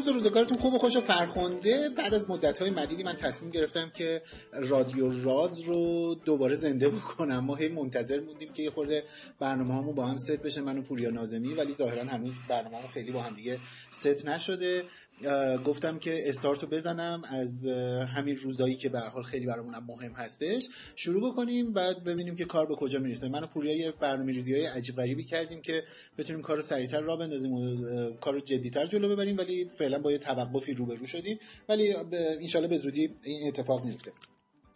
روز روزگارتون خوب و خوش و فرخنده. بعد از مدت های مدیدی من تصمیم گرفتم که رادیو راز رو دوباره زنده بکنم. ما هی منتظر بودیم که یه خورده برنامه همون با هم ست بشه من و پوریا نازمی. ولی ظاهرا هنوز برنامه خیلی با هم دیگه ست نشده. گفتم که استارت رو بزنم از همین روزایی که به حال خیلی برامونم مهم هستش. شروع بکنیم بعد ببینیم که کار به کجا می‌رسه. من و پوریا یه برنامه ریزی های عجیب غریبی کردیم که بتونیم کار رو سریعتر را بندازیم و کار رو جدیتر جلو ببریم ولی فعلا با یه توقفی روبرو شدیم. ولی انشالله به زودی این اتفاق میفته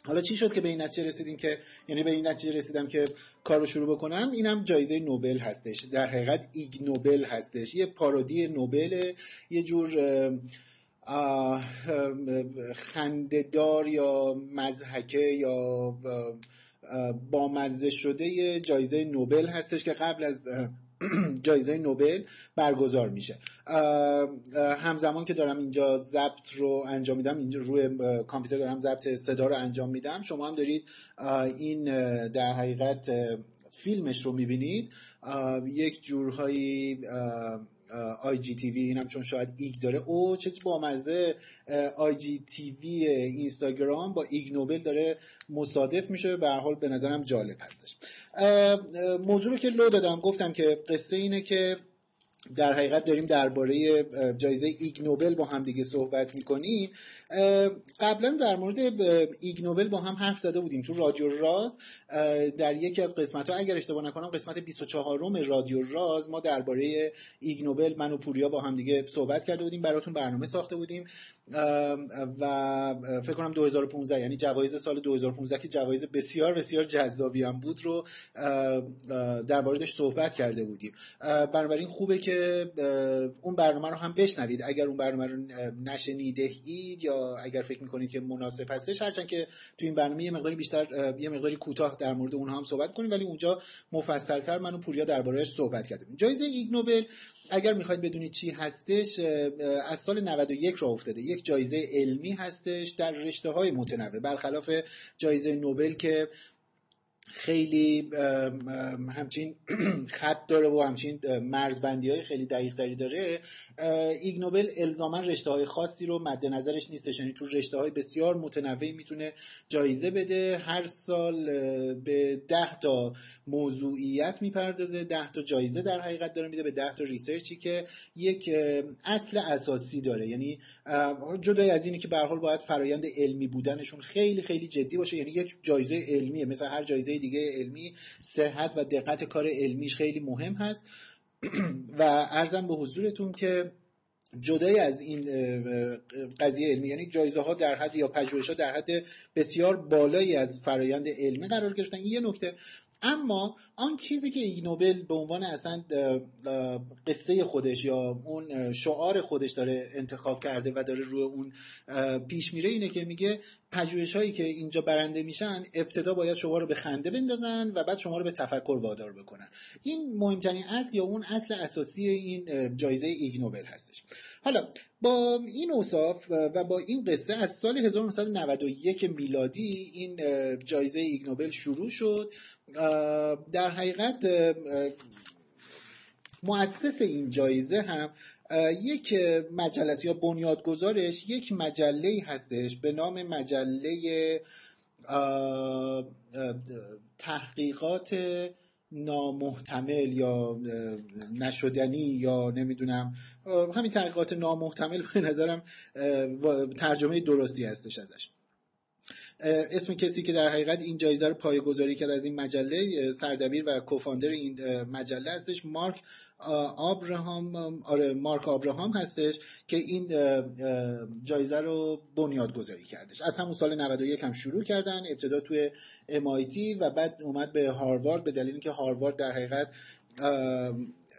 حالا چی شد که به این نتیجه رسیدیم که یعنی به این نتیجه رسیدم که کار رو شروع بکنم؟ اینم جایزه نوبل هستش. در حقیقت ایگ نوبل هستش. یه پارودی نوبل یه جور خنددار یا مزحکه یا بامزه شده جایزه نوبل هستش که قبل از جایزه نوبل برگزار میشه. همزمان که دارم اینجا ضبط رو انجام میدم اینجا روی کامپیوتر دارم ضبط صدا رو انجام میدم. شما هم دارید این در حقیقت فیلمش رو می‌بینید. یک جورهایی IGTV اینم چون شاید ایگ داره. او چه با مزه IGTV اینستاگرام با ایگ نوبل داره مصادف میشه. به حال به نظرم جالب هستش. موضوع رو که لو دادم گفتم که قصه اینه که در حقیقت داریم درباره جایزه ایگ نوبل با هم دیگه صحبت می‌کنیم. قبلا در مورد ایگ نوبل با هم حرف زده بودیم تو رادیو راز. در یکی از قسمت ها اگر اشتباه نکنم قسمت 24 م رادیو راز ما درباره ایگ نوبل من و پوریا با هم دیگه صحبت کرده بودیم براتون برنامه ساخته بودیم. و فکر کنم 2015 یعنی جوایز سال 2015 که جوایز بسیار بسیار جذابی هم بود رو در صحبت کرده بودیم. بنابراین خوبه که اون برنامه رو هم بشنوید. اگر اون برنامه رو نشنیده اید یا اگر فکر می‌کنید که مناسب هستش هرچند که تو این برنامه یه مقداری بیشتر یه مقداری کوتاه در مورد اونها هم صحبت کنیم ولی اونجا مفصلتر من و پوریا دربارهش صحبت کردیم. جایزه ایگ نوبل اگر می‌خواید بدونید چی هستش از سال 91 را افتاده. یک جایزه علمی هستش در رشته های متنوع برخلاف جایزه نوبل که خیلی همچین خط داره و همچین مرزبندی های خیلی دقیق تری داره ایگ نوبل الزاما رشته های خاصی رو مد نظرش نیستش. یعنی تو رشته های بسیار متنوعی می‌تونه جایزه بده. هر سال به ده تا موضوعیت می‌پردازه. ده تا جایزه در حقیقت داره میده به ده تا ریسرچی که یک اصل اساسی داره. یعنی جدای از اینی که به حال باید فرایند علمی بودنشون خیلی خیلی جدی باشه. یعنی یک جایزه علمیه. مثل هر جایزه دیگه علمی صحت و دقت کار علمیش خیلی مهم هست. و ارزم به حضورتون که جدای از این قضیه علمی. یعنی جایزه ها در حد یا پژوهش ها در حد بسیار بالایی از فرایند علمی قرار گرفتن. یه نکته. اما آن چیزی که ایگ نوبل به عنوان اصلا قصه خودش یا اون شعار خودش داره انتخاب کرده و داره روی اون پیش میره اینه که میگه پژوهش هایی که اینجا برنده میشن ابتدا باید شما رو به خنده بندازن و بعد شما رو به تفکر وادار بکنن. این مهمترین اصل یا اون اصل اساسی این جایزه ایگ نوبل هستش. حالا با این اوصاف و با این قصه از سال 1991 میلادی این جایزه ایگ نوبل شروع شد. در حقیقت مؤسس این جایزه هم یک مجله یا بنیادگذارش یک مجله هستش به نام مجله تحقیقات نامحتمل یا نشدنی یا نمی‌دونم. همین تحقیقات نامحتمل به نظرم ترجمه درستی هستش ازش. اسم کسی که در حقیقت این جایزه رو پایگذاری کرد از این مجله سردبیر و کوفاندر این مجله هستش مارک آبراهام آره مارک آبراهام هستش که این جایزه رو بنیاد گذاری کردش. از همون سال 91 هم شروع کردن ابتدا توی MIT و بعد اومد به هاروارد به دلیل اینکه هاروارد در حقیقت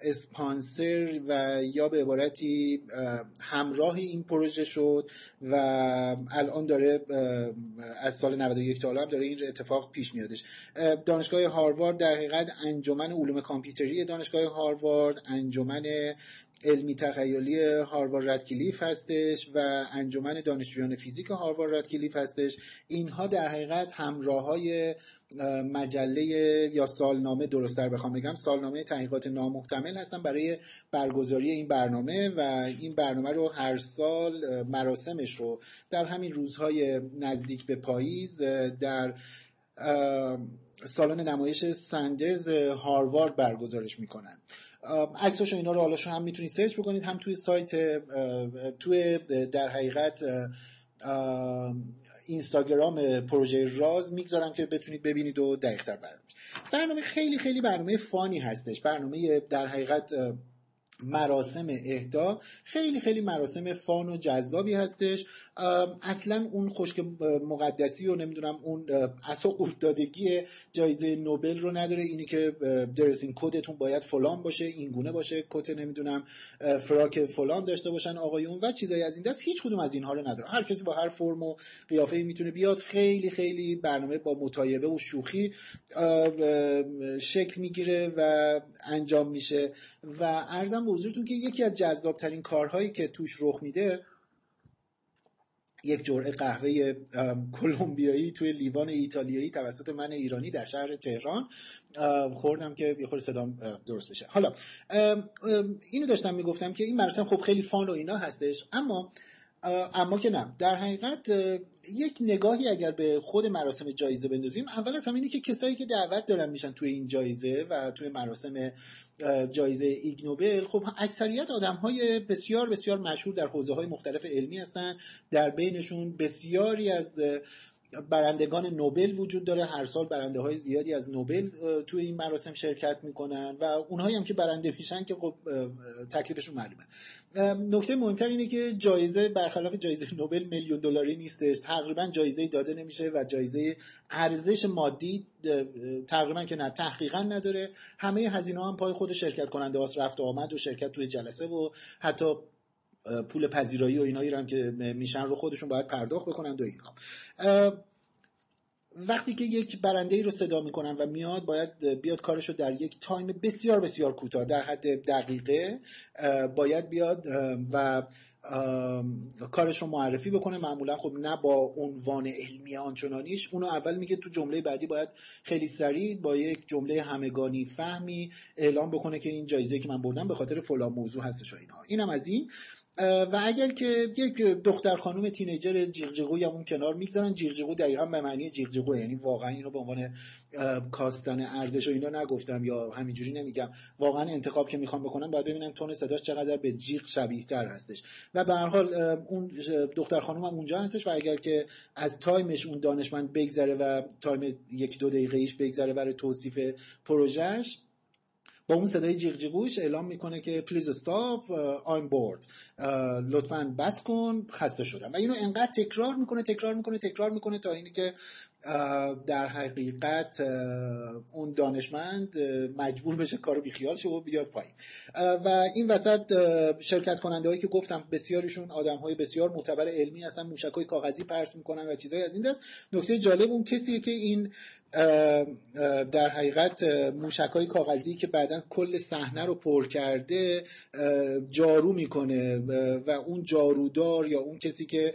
اسپانسر و یا به عبارتی همراه این پروژه شد و الان داره از سال 91 تا هم داره این اتفاق پیش میادش. دانشگاه هاروارد در حقیقت انجمن علوم کامپیوتری دانشگاه هاروارد انجمن علمی تخیلی هاروارد ردکلیف هستش و انجمن دانشجویان فیزیک هاروارد ردکلیف هستش. اینها در حقیقت همراه های مجله یا سالنامه درستتر بخوام بگم سالنامه تحقیقات نامحتمل هستن برای برگزاری این برنامه و این برنامه رو هر سال مراسمش رو در همین روزهای نزدیک به پاییز در سالن نمایش سندرز هاروارد برگزارش می‌کنن. عکساش اینا رو حالا هم می‌تونید سرچ بکنید هم توی سایت توی در حقیقت اینستاگرام پروژه راز می‌گذارم که بتونید ببینید و دقیقتر برنامه برنامه خیلی خیلی برنامه فانی هستش. برنامه در حقیقت مراسم اهدا خیلی خیلی مراسم فان و جذابی هستش. اصلا اون خشک مقدسی و نمی‌دونم اون اصلا قورتدادگی جایزه نوبل رو نداره. اینی که درسین کدتون باید فلان باشه این گونه باشه کت نمی‌دونم فراک فلان داشته باشن آقایون و چیزایی از این دست. هیچ کدوم از اینها رو نداره. هر کسی با هر فرم و قیافه می‌تونه بیاد. خیلی خیلی برنامه با مطایبه و شوخی شکل می‌گیره و انجام میشه. و ارزم به حضورتون که یکی از جذابترین کارهایی که توش رخ میده یک جرعه قهوه کلمبیایی توی لیوان ایتالیایی توسط من ایرانی در شهر تهران. خوردم که یه خورده صدام درست بشه. حالا اینو داشتم می‌گفتم که این مراسم خب خیلی فان و اینا هستش اما اما که نه. در حقیقت یک نگاهی اگر به خود مراسم جایزه بندازیم اول از همینه که کسایی که دعوت دارن میشن توی این جایزه و توی مراسم جایزه ایگ نوبل. خب اکثریت آدم های بسیار بسیار مشهور در حوزه های مختلف علمی هستن. در بینشون بسیاری از برندگان نوبل وجود داره. هر سال برنده های زیادی از نوبل توی این مراسم شرکت می‌کنن و اونهایی هم که برنده میشن که خب تکلیفشون معلومه. نکته مهمتر اینه که جایزه برخلاف جایزه نوبل میلیون دلاری نیستش. تقریبا جایزه داده نمیشه و جایزه ارزش مادی تقریبا که نه تحقیقا نداره. همه هزینه هم پای خود شرکت کننده هاست. رفت و آمد و شرکت توی جلسه و حتی پول پذیرایی و اینایی هم که میشن رو خودشون باید پرداخت بکنند و اینها. وقتی که یک برنده ای رو صدا می‌کنن و میاد باید بیاد کارش رو در یک تایم بسیار بسیار کوتاه در حد دقیقه باید بیاد و کارش رو معرفی بکنه. معمولا خب نه با عنوان علمی آنچنانیش. اونو اول میگه تو جمله بعدی باید خیلی سریع با یک جمله همگانی فهمی اعلام بکنه که این جایزه که من بردم به خاطر فلان موضوع هستش و اینها. اینم از این. و اگر که یک دختر خانم تینیجر جیغجیغوی هم اون کنار می‌گذارن جیغجیغو دقیقا به معنی جیغجیغو یعنی واقعا اینو به عنوان کاستن ارزش و اینا نگفتم یا همینجوری نمیگم. واقعا انتخاب که می‌خوام بکنم باید ببینم تون صداش چقدر به جیغ شبیه تر هستش. و به هر حال اون دختر خانم هم اونجا هستش و اگر که از time ش اون دانشمند بگذره و time یک دو دقیقه ایش بگذره برای توصیف پروژهش با اون صدای جیغ جیغوش اعلام می‌کنه که please stop I'm bored لطفا بس کن خسته شدم. و اینو انقدر تکرار می‌کنه تکرار می‌کنه تکرار می‌کنه تا اینی که در حقیقت اون دانشمند مجبور بشه کارو بیخیال شه و بیاد پایین. و این وسط شرکت کننده هایی که گفتم بسیارشون آدم های بسیار معتبر علمی هستن موشک های کاغذی پرت می‌کنن و چیزهای از این دست. نکته جالب اون کسیه که این در حقیقت موشک های کاغذی که بعدا کل صحنه رو پر کرده جارو می‌کنه. و اون جارودار یا اون کسی که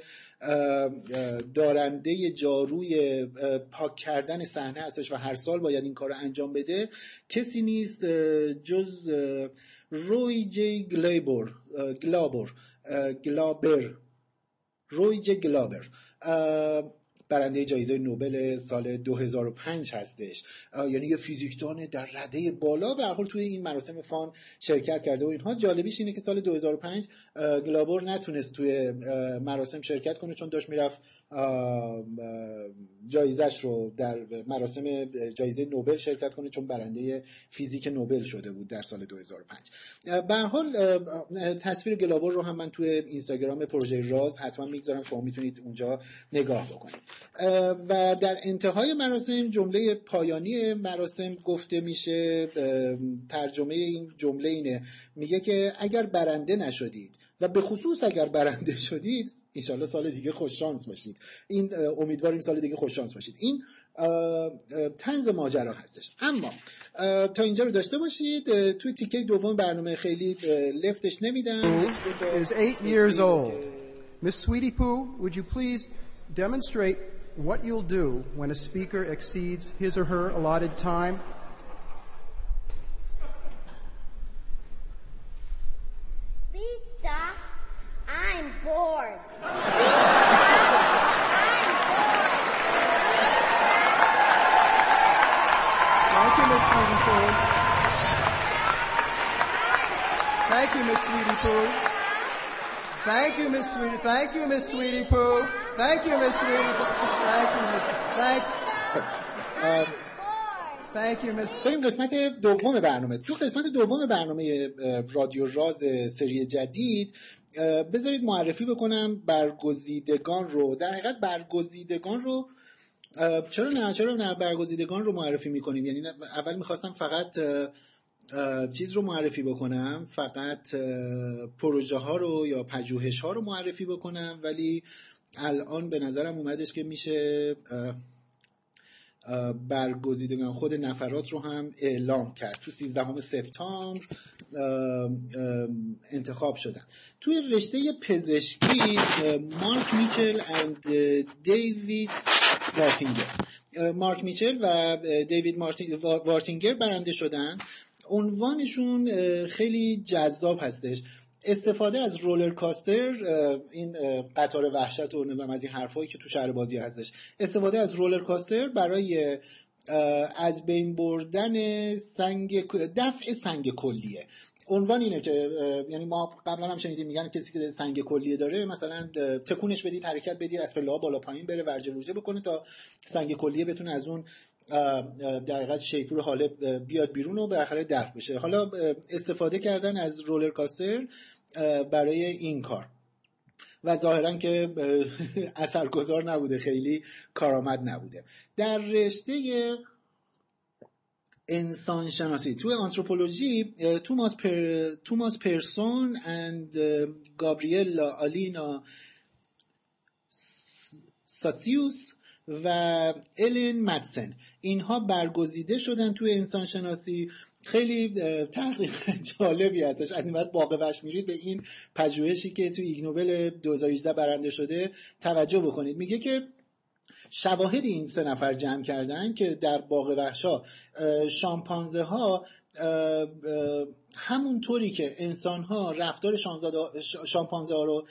دارنده جاروی پاک کردن صحنه هستش و هر سال باید این کار رو انجام بده. کسی نیست جز روی جی گلابر گلابر گلابر روی جی گلابر. برنده جایزه نوبل سال 2005 هستش. یعنی یه فیزیکدان در رده بالا. به حال توی این مراسم فان شرکت کرده و اینها. جالبیش اینه که سال 2005 گلابور نتونست توی مراسم شرکت کنه چون داشت می‌رفت جایزش رو در مراسم جایزه نوبل شرکت کنه چون برنده فیزیک نوبل شده بود در سال 2005 به حال تصویر گلابور رو هم من توی اینستاگرام پروژه راز حتما می‌گذارم شما می‌تونید اونجا نگاه بکنید. و در انتهای مراسم جمله پایانی مراسم گفته میشه ترجمه این جمله اینه. میگه که اگر برنده نشدید و به خصوص اگر برنده شدید انشالله سال دیگه خوش شانس باشید. این امیدواریم سال دیگه خوش شانس باشید. این تنز ماجرا هستش. اما تا اینجا رو داشته باشید. توی تیکه دوم برنامه خیلی لفتش نمیدن is years old. Miss Sweetie Poo, would you please demonstrate what you'll do when a speaker exceeds his or her allotted time? Please stop. I'm bored. Thank you, Miss Sweetie Poo. Thank you, Miss Sweetie Poo. Thank you, Miss Sweetie. Thank you, Miss Sweetie Poo. Thank you, Miss Sweetie Poo. Thank you, Miss. Thank. Miss. بریم قسمت دوم برنامه. تو قسمت دوم برنامه رادیو راز سری جدید بذارید معرفی بکنم برگزیدگان رو. در حقیقت برگزیدگان رو چرا نه؟ چرا نه؟ برگزیدگان رو معرفی می‌کنیم. یعنی اول می‌خواستم فقط چیز رو معرفی بکنم. فقط پروژه ها رو یا پژوهش ها رو معرفی بکنم. ولی الان به نظرم اومدش که میشه برگزیدگان خود نفرات رو هم اعلام کرد. تو 13 سپتامبر انتخاب شدن. توی رشته پزشکی مارک میچل اند دیوید وارتینگر. مارک میچل و دیوید وارتینگر برنده شدن. عنوانشون خیلی جذاب هستش. استفاده از رولر کاستر این قطار وحشت و نمی‌دونم از این حرفایی که تو شهر بازی هستش. استفاده از رولر کاستر برای از بین بردن سنگ دفع سنگ کلیه. عنوان اینه که یعنی ما قبلا هم شنیدیم میگن کسی که سنگ کلیه داره مثلا تکونش بدید حرکت بدید از پله بالا پایین بره ورجه ورجه بکنه تا سنگ کلیه بتونه از اون در حقیقت شیپور حاله بیاد بیرون و بالاخره دفع بشه. حالا استفاده کردن از رولر کاستر برای این کار. و ظاهرا که اثرگذار نبوده خیلی کارآمد نبوده. در رشته انسان شناسی توی آنتروپولوژی توماس, پر... توماس پرسون اند گابریلا آلینا ساسیوس و الین مدسن. اینها برگزیده شدن توی انسان شناسی خیلی تحقیق جالبی هستش. از این بعد باقی وش میرید به این پژوهشی که توی ایگنوبل 2018 برنده شده توجه بکنید. میگه که شواهد این سه نفر جمع کردن که در باغ وحشا شامپانزه ها همونطوری که انسان ها رفتار شامپانزه ها رو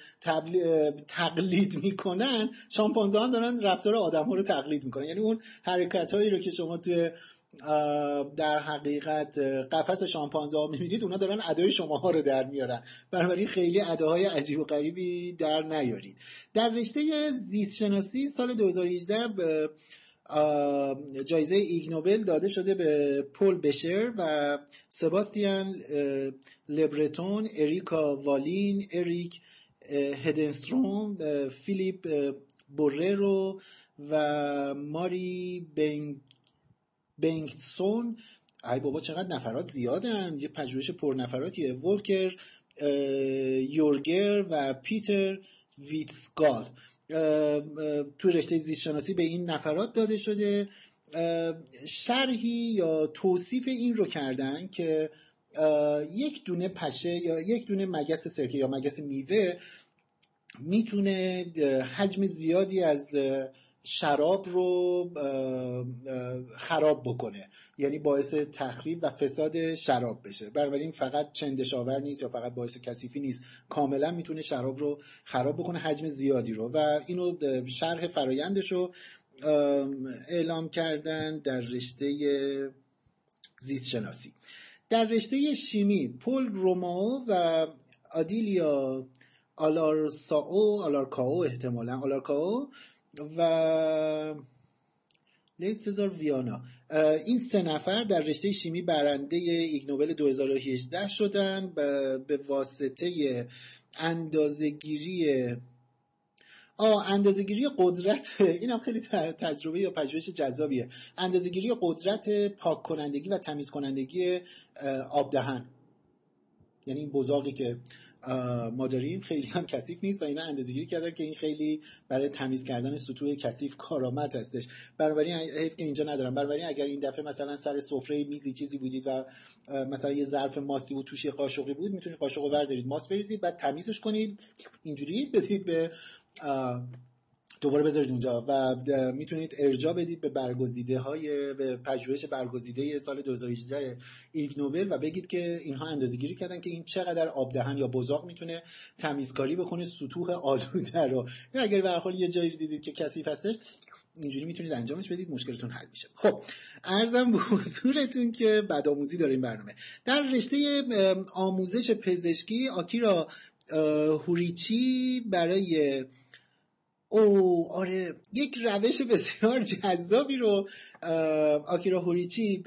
تقلید می‌کنن شامپانزه ها دارن رفتار آدم ها رو تقلید می‌کنن. یعنی اون حرکت هایی رو که شما توی در حقیقت قفس شامپانزه ها می‌بینید اونا دارن ادای شما ها رو در میارن. بنابراین خیلی اداهای عجیب و غریبی در نیارید. در رشته زیست شناسی سال 2018 به جایزه ایگ نوبل داده شده به پل بشر و سباستیان لبرتون اریکا والین اریک هدنستروم فیلیپ بوررو و ماری بنگ بنگتسون ای بابا چقدر نفرات زیادن. یه پژوهش پرنفراتیه. ولکر اه، یورگر و پیتر ویتسگال توی رشته زیست شناسی به این نفرات داده شده. شرحی یا توصیف این رو کردن که یک دونه پشه یا یک دونه مگس سرکه یا مگس میوه می‌تونه حجم زیادی از شراب رو خراب بکنه. یعنی باعث تخریب و فساد شراب بشه. بنابراین فقط چندشاور نیست یا فقط باعث کثیفی نیست. کاملا می‌تونه شراب رو خراب بکنه حجم زیادی رو. و اینو شرح فرایندش رو اعلام کردن در رشته زیست شناسی در رشته شیمی پل روماو و آدیلیا آلارساو آلارکاو احتمالا آلارکاو و لیت سزار ویانا این سه نفر در رشته شیمی برنده ایگ نوبل 2018 شدن. به واسطه اندازهگیری آه اندازهگیری قدرت. این هم خیلی تجربه یا پژوهش جذابیه. اندازهگیری قدرت پاک کنندگی و تمیز کنندگی آب دهن یعنی این بزاقی که ما داریم خیلی هم کثیف نیست و اینا اندازه‌گیری کردن که این خیلی برای تمیز کردن سطوح کثیف کارآمد هستش. بنابراین حیف که اینجا ندارم. بنابراین اگر این دفعه مثلا سر سفره میزی چیزی بودید و مثلا یه ظرف ماستی بود توش یه قاشقی بود می‌تونید قاشق بردارید. ماست بریزید بعد تمیزش کنید. اینجوری بدید به دوباره بذارید اونجا و می‌تونید ارجاع بدید به برگزیده های به پژوهش برگزیده سال 2018 ایگ نوبل و بگید که اینها اندازه‌گیری کردن که این چقدر آب دهن یا بزاق می‌تونه تمیزکاری بکنه سطوح آلوده رو. اگر به یه جایی دیدید که کثیف هستش اینجوری می‌تونید انجامش بدید مشکلتون حل میشه. خب ارزم به حضورتون که بدآموزی داره این برنامه. در رشته آموزش پزشکی آکیرا هوریچی برای او آره. یک روش بسیار جذابی رو آکیرا هوریچی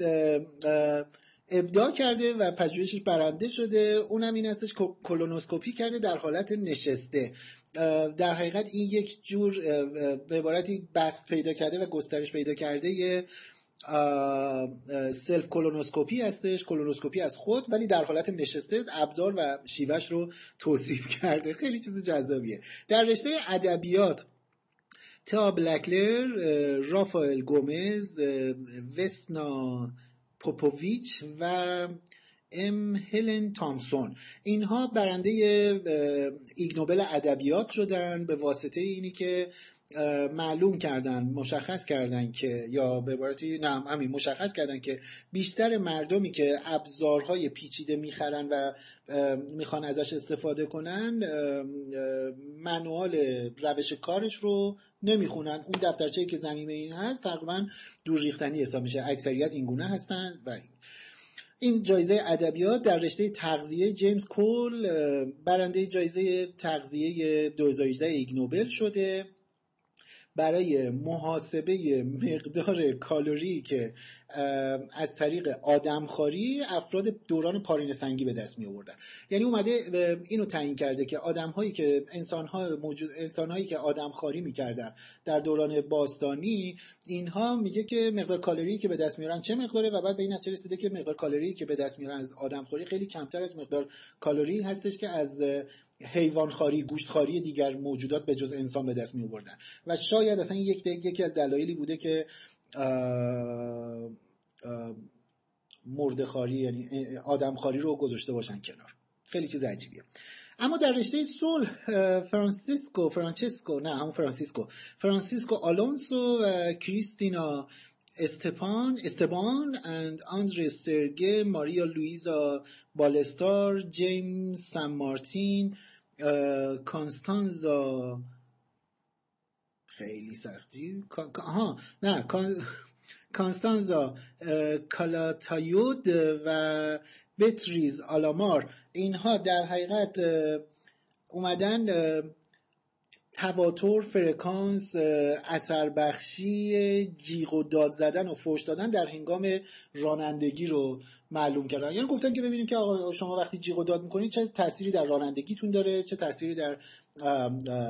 ابداع کرده و پژوهشش برنده شده. اونم این هستش کلونوسکوپی کرده در حالت نشسته. در حقیقت این یک جور به عبارتی بسط پیدا کرده و گسترش پیدا کرده یه self-colonoscopy هستش. کلونوسکوپی از خود ولی در حالت نشسته ابزار و شیوش رو توصیف کرده. خیلی چیز جذابیه. در رشته ادبیات تا بلکلر رافائل گومز وسنا پوپوویچ و ام هلن تامسون. اینها برنده ایگنوبل ادبیات شدن به واسطه اینی که معلوم کردن مشخص کردن که یا به عبارتی نه همین مشخص کردن که بیشتر مردمی که ابزارهای پیچیده می‌خرن و می‌خوان ازش استفاده کنن منوال روش کارش رو نمی‌خونن. اون دفترچه که زمینه این هست تقریبا دور ریختنی حساب میشه. اکثریت این گونه هستن و این. جایزه ادبیات در رشته تغذیه جیمز کول برنده جایزه تغذیه 2018 ایگ نوبل شده. برای محاسبه مقدار کالری که از طریق آدمخواری افراد دوران پارین سنگی به دست می آوردن یعنی اومده اینو تعیین کرده که آدم هایی که انسان ها موجود انسان هایی که آدمخواری می‌کردن در دوران باستانی اینها میگه که مقدار کالری که به دست میارن چه مقداره و بعد به این نتیجه رسیده که مقدار کالری که به دست میارن از آدمخوری خیلی کمتر از مقدار کالری هستش که از حیوانخواری گوشتخواری دیگر موجودات به جز انسان به دست می آوردن و شاید اصلا یک یکی از دلایلی بوده که مردمخواری یعنی آدمخواری رو گذاشته باشن کنار. خیلی چیز عجیبیه. اما در رشته صلح فرانسیسکو فرانچسکو نه همون فرانسیسکو. فرانسیسکو آلونسو و کریستینا استپان استبان and آندری سرگه ماریا لویزا بالستار جیمز سان مارتین کانستانزا. خیلی سختی. آها نه کانستانزا کالاتایود و بتریز آلامار. اینها در حقیقت اومدن تواتر فرکانس اثر بخشی جیغ و داد زدن و فوش دادن در هنگام رانندگی رو معلوم کردن. یعنی گفتن که ببینیم که آقا شما وقتی جیغ و داد می‌کنید چه تأثیری در رانندگیتون داره چه تأثیری در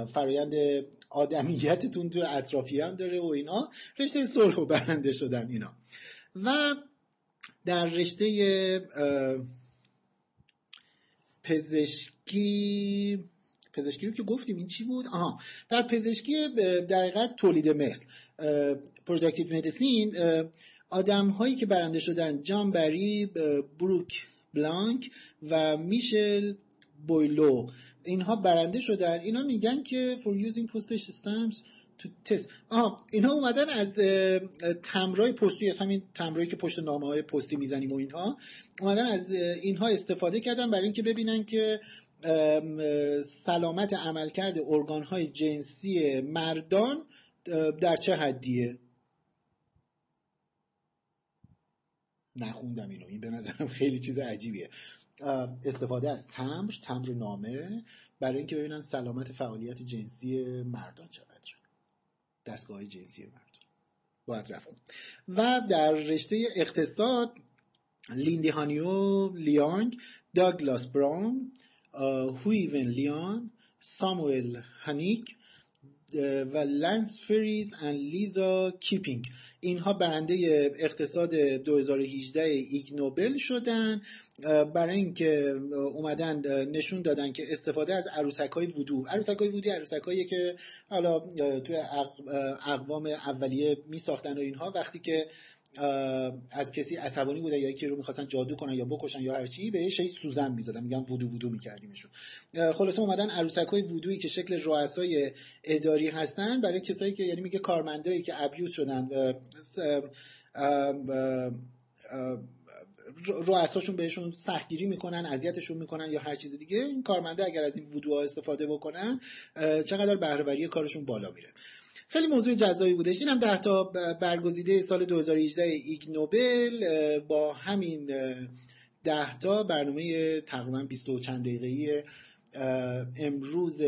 فرایند آدمیتتون تو اطرافیان داره و اینا. رشته صلح و برنده شدن اینا. و در رشته پزشکی پزشکی رو که گفتیم این چی بود؟ آها در پزشکی در حقیقت تولید مثل reproductive medicine آدم هایی که برنده شدن جان بری بروک بلانک و میشل بویلو. اینها برنده شدن. اینا میگن که for using postage stamps to test. آها اینها اومدن از تمرای پستی از همین تمرایی که پشت نامه های پستی می‌زنیم و اینها اومدن از اینها استفاده کردن برای اینکه ببینن که سلامت عملکرد ارگان های جنسی مردان در چه حدیه؟ نخوندم اینو. این به نظرم خیلی چیز عجیبیه. استفاده از تمر تمر نامه برای اینکه ببینن سلامت فعالیت جنسی مردان چقدر دستگاه جنسی مردان. باید رفت و در رشته اقتصاد لیندی هانیو لیانگ داگلاس براون هویون لیان ساموئل هانیک و لنس فریز و لیزا کیپینگ اینها برنده اقتصاد 2018 ایگ نوبل شدن. برای اینکه اومدن نشون دادن که استفاده از عروسک های وودو. عروسک های وودو عروسک که حالا توی اقوام اولیه می ساختن و اینها وقتی که از کسی عصبانی بوده یا یکی رو می‌خواستن جادو کنن یا بکشن یا هر چی بهش سوزن می‌زدن میگن وودو وودو میکردیمشون. خلاصه اومدن عروسک های وودویی که شکل رؤسای اداری هستن برای کسایی که یعنی میگه کارمندایی که ابیوز شدن رؤساشون بهشون سختگیری می‌کنن اذیتشون می‌کنن یا هر چیز دیگه. این کارمنده اگر از این وودوها استفاده بکنن چقدر بهرهوری کارشون بالا میره. خیلی موضوع جذابی بودش. اینم ده تا برگزیده سال 2018 ایگ نوبل با همین ده تا برنامه تقریبا 20 و چند دقیقه‌ای امروز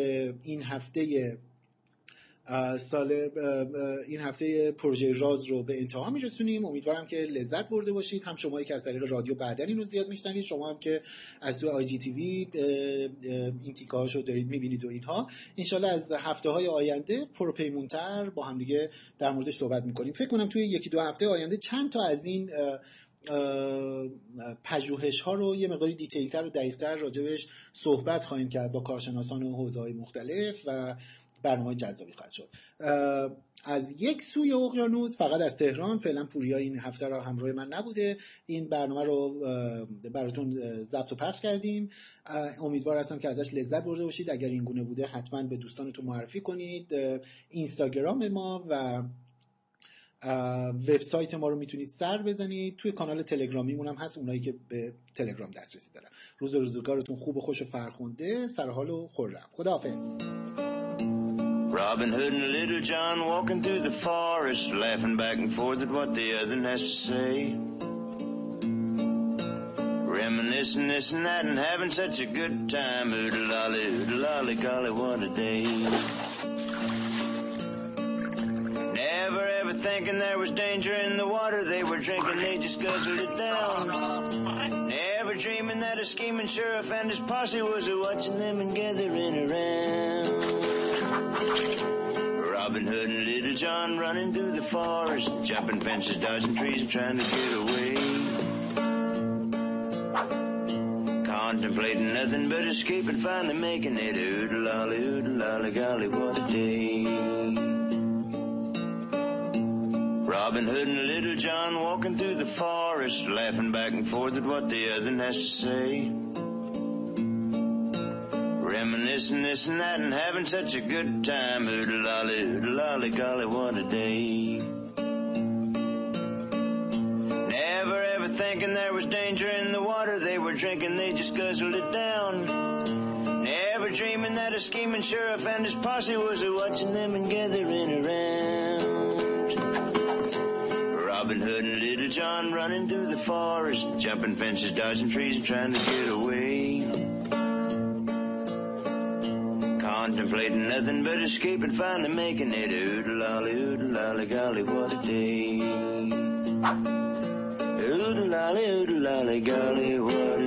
این هفته سال این هفته پروژه راز رو به انتها میرسونیم. امیدوارم که لذت برده باشید. هم شما که از طریق رادیو بعدا اینو زیاد میشنوید شما هم که از تو آی جی تی وی این تیکه هاشو دارید می‌بینید و اینها. انشالله از هفته های آینده پروپیمونتر با هم دیگه در موردش صحبت می‌کنیم. فکر کنم توی یکی دو هفته آینده چند تا از این پژوهش ها رو یه مقداری دیتیلتر و دقیقتر راجبش صحبت خواهیم کرد با کارشناسان و حوزه های مختلف و برنامه جذابی خواهد شد. از یک سوی اقیانوس فقط از تهران فعلا پوریا این هفته را همراه من نبوده. این برنامه رو براتون ضبط و پخش کردیم. امیدوار هستم که ازش لذت برده باشید. اگر این گونه بوده حتما به دوستانتون معرفی کنید. اینستاگرام ما و وبسایت ما رو می‌تونید سر بزنید. توی کانال تلگرامیمون هم هست اونایی که به تلگرام دسترسی دارن. روز روزگارتون خوب و خوش و فرخونده سرحال و خورم. خداحافظ. Robin Hood and Little John walking through the forest, laughing back and forth at what the other has to say. Reminiscing this and that and having such a good time. Oodle lolly, oodle lolly, golly, what a day. Never ever thinking there was danger in the water they were drinking, they just guzzled it down. Never dreaming that a scheming sheriff and his posse was watching them and gathering around. Robin Hood and Little John running through the forest, jumping fences, dodging trees, and trying to get away. Contemplating nothing but escaping, finally making it. Oodle lolly, oodle lolly, golly, what a day. Robin Hood and Little John walking through the forest, laughing back and forth at what the other has to say. Reminiscing this and that and having such a good time. Oodle lolly, oodle lolly, golly, what a day. Never ever thinking there was danger in the water they were drinking, they just guzzled it down. Never dreaming that a scheming sheriff and his posse was a watching them and gathering around. Robin Hood and Little John running through the forest, jumping fences, dodging trees, and trying to get away. Contemplating nothing but escaping, finally making it. Oodle lolly, oodle lolly, golly, what a day. Oodle lolly, oodle lolly, golly, what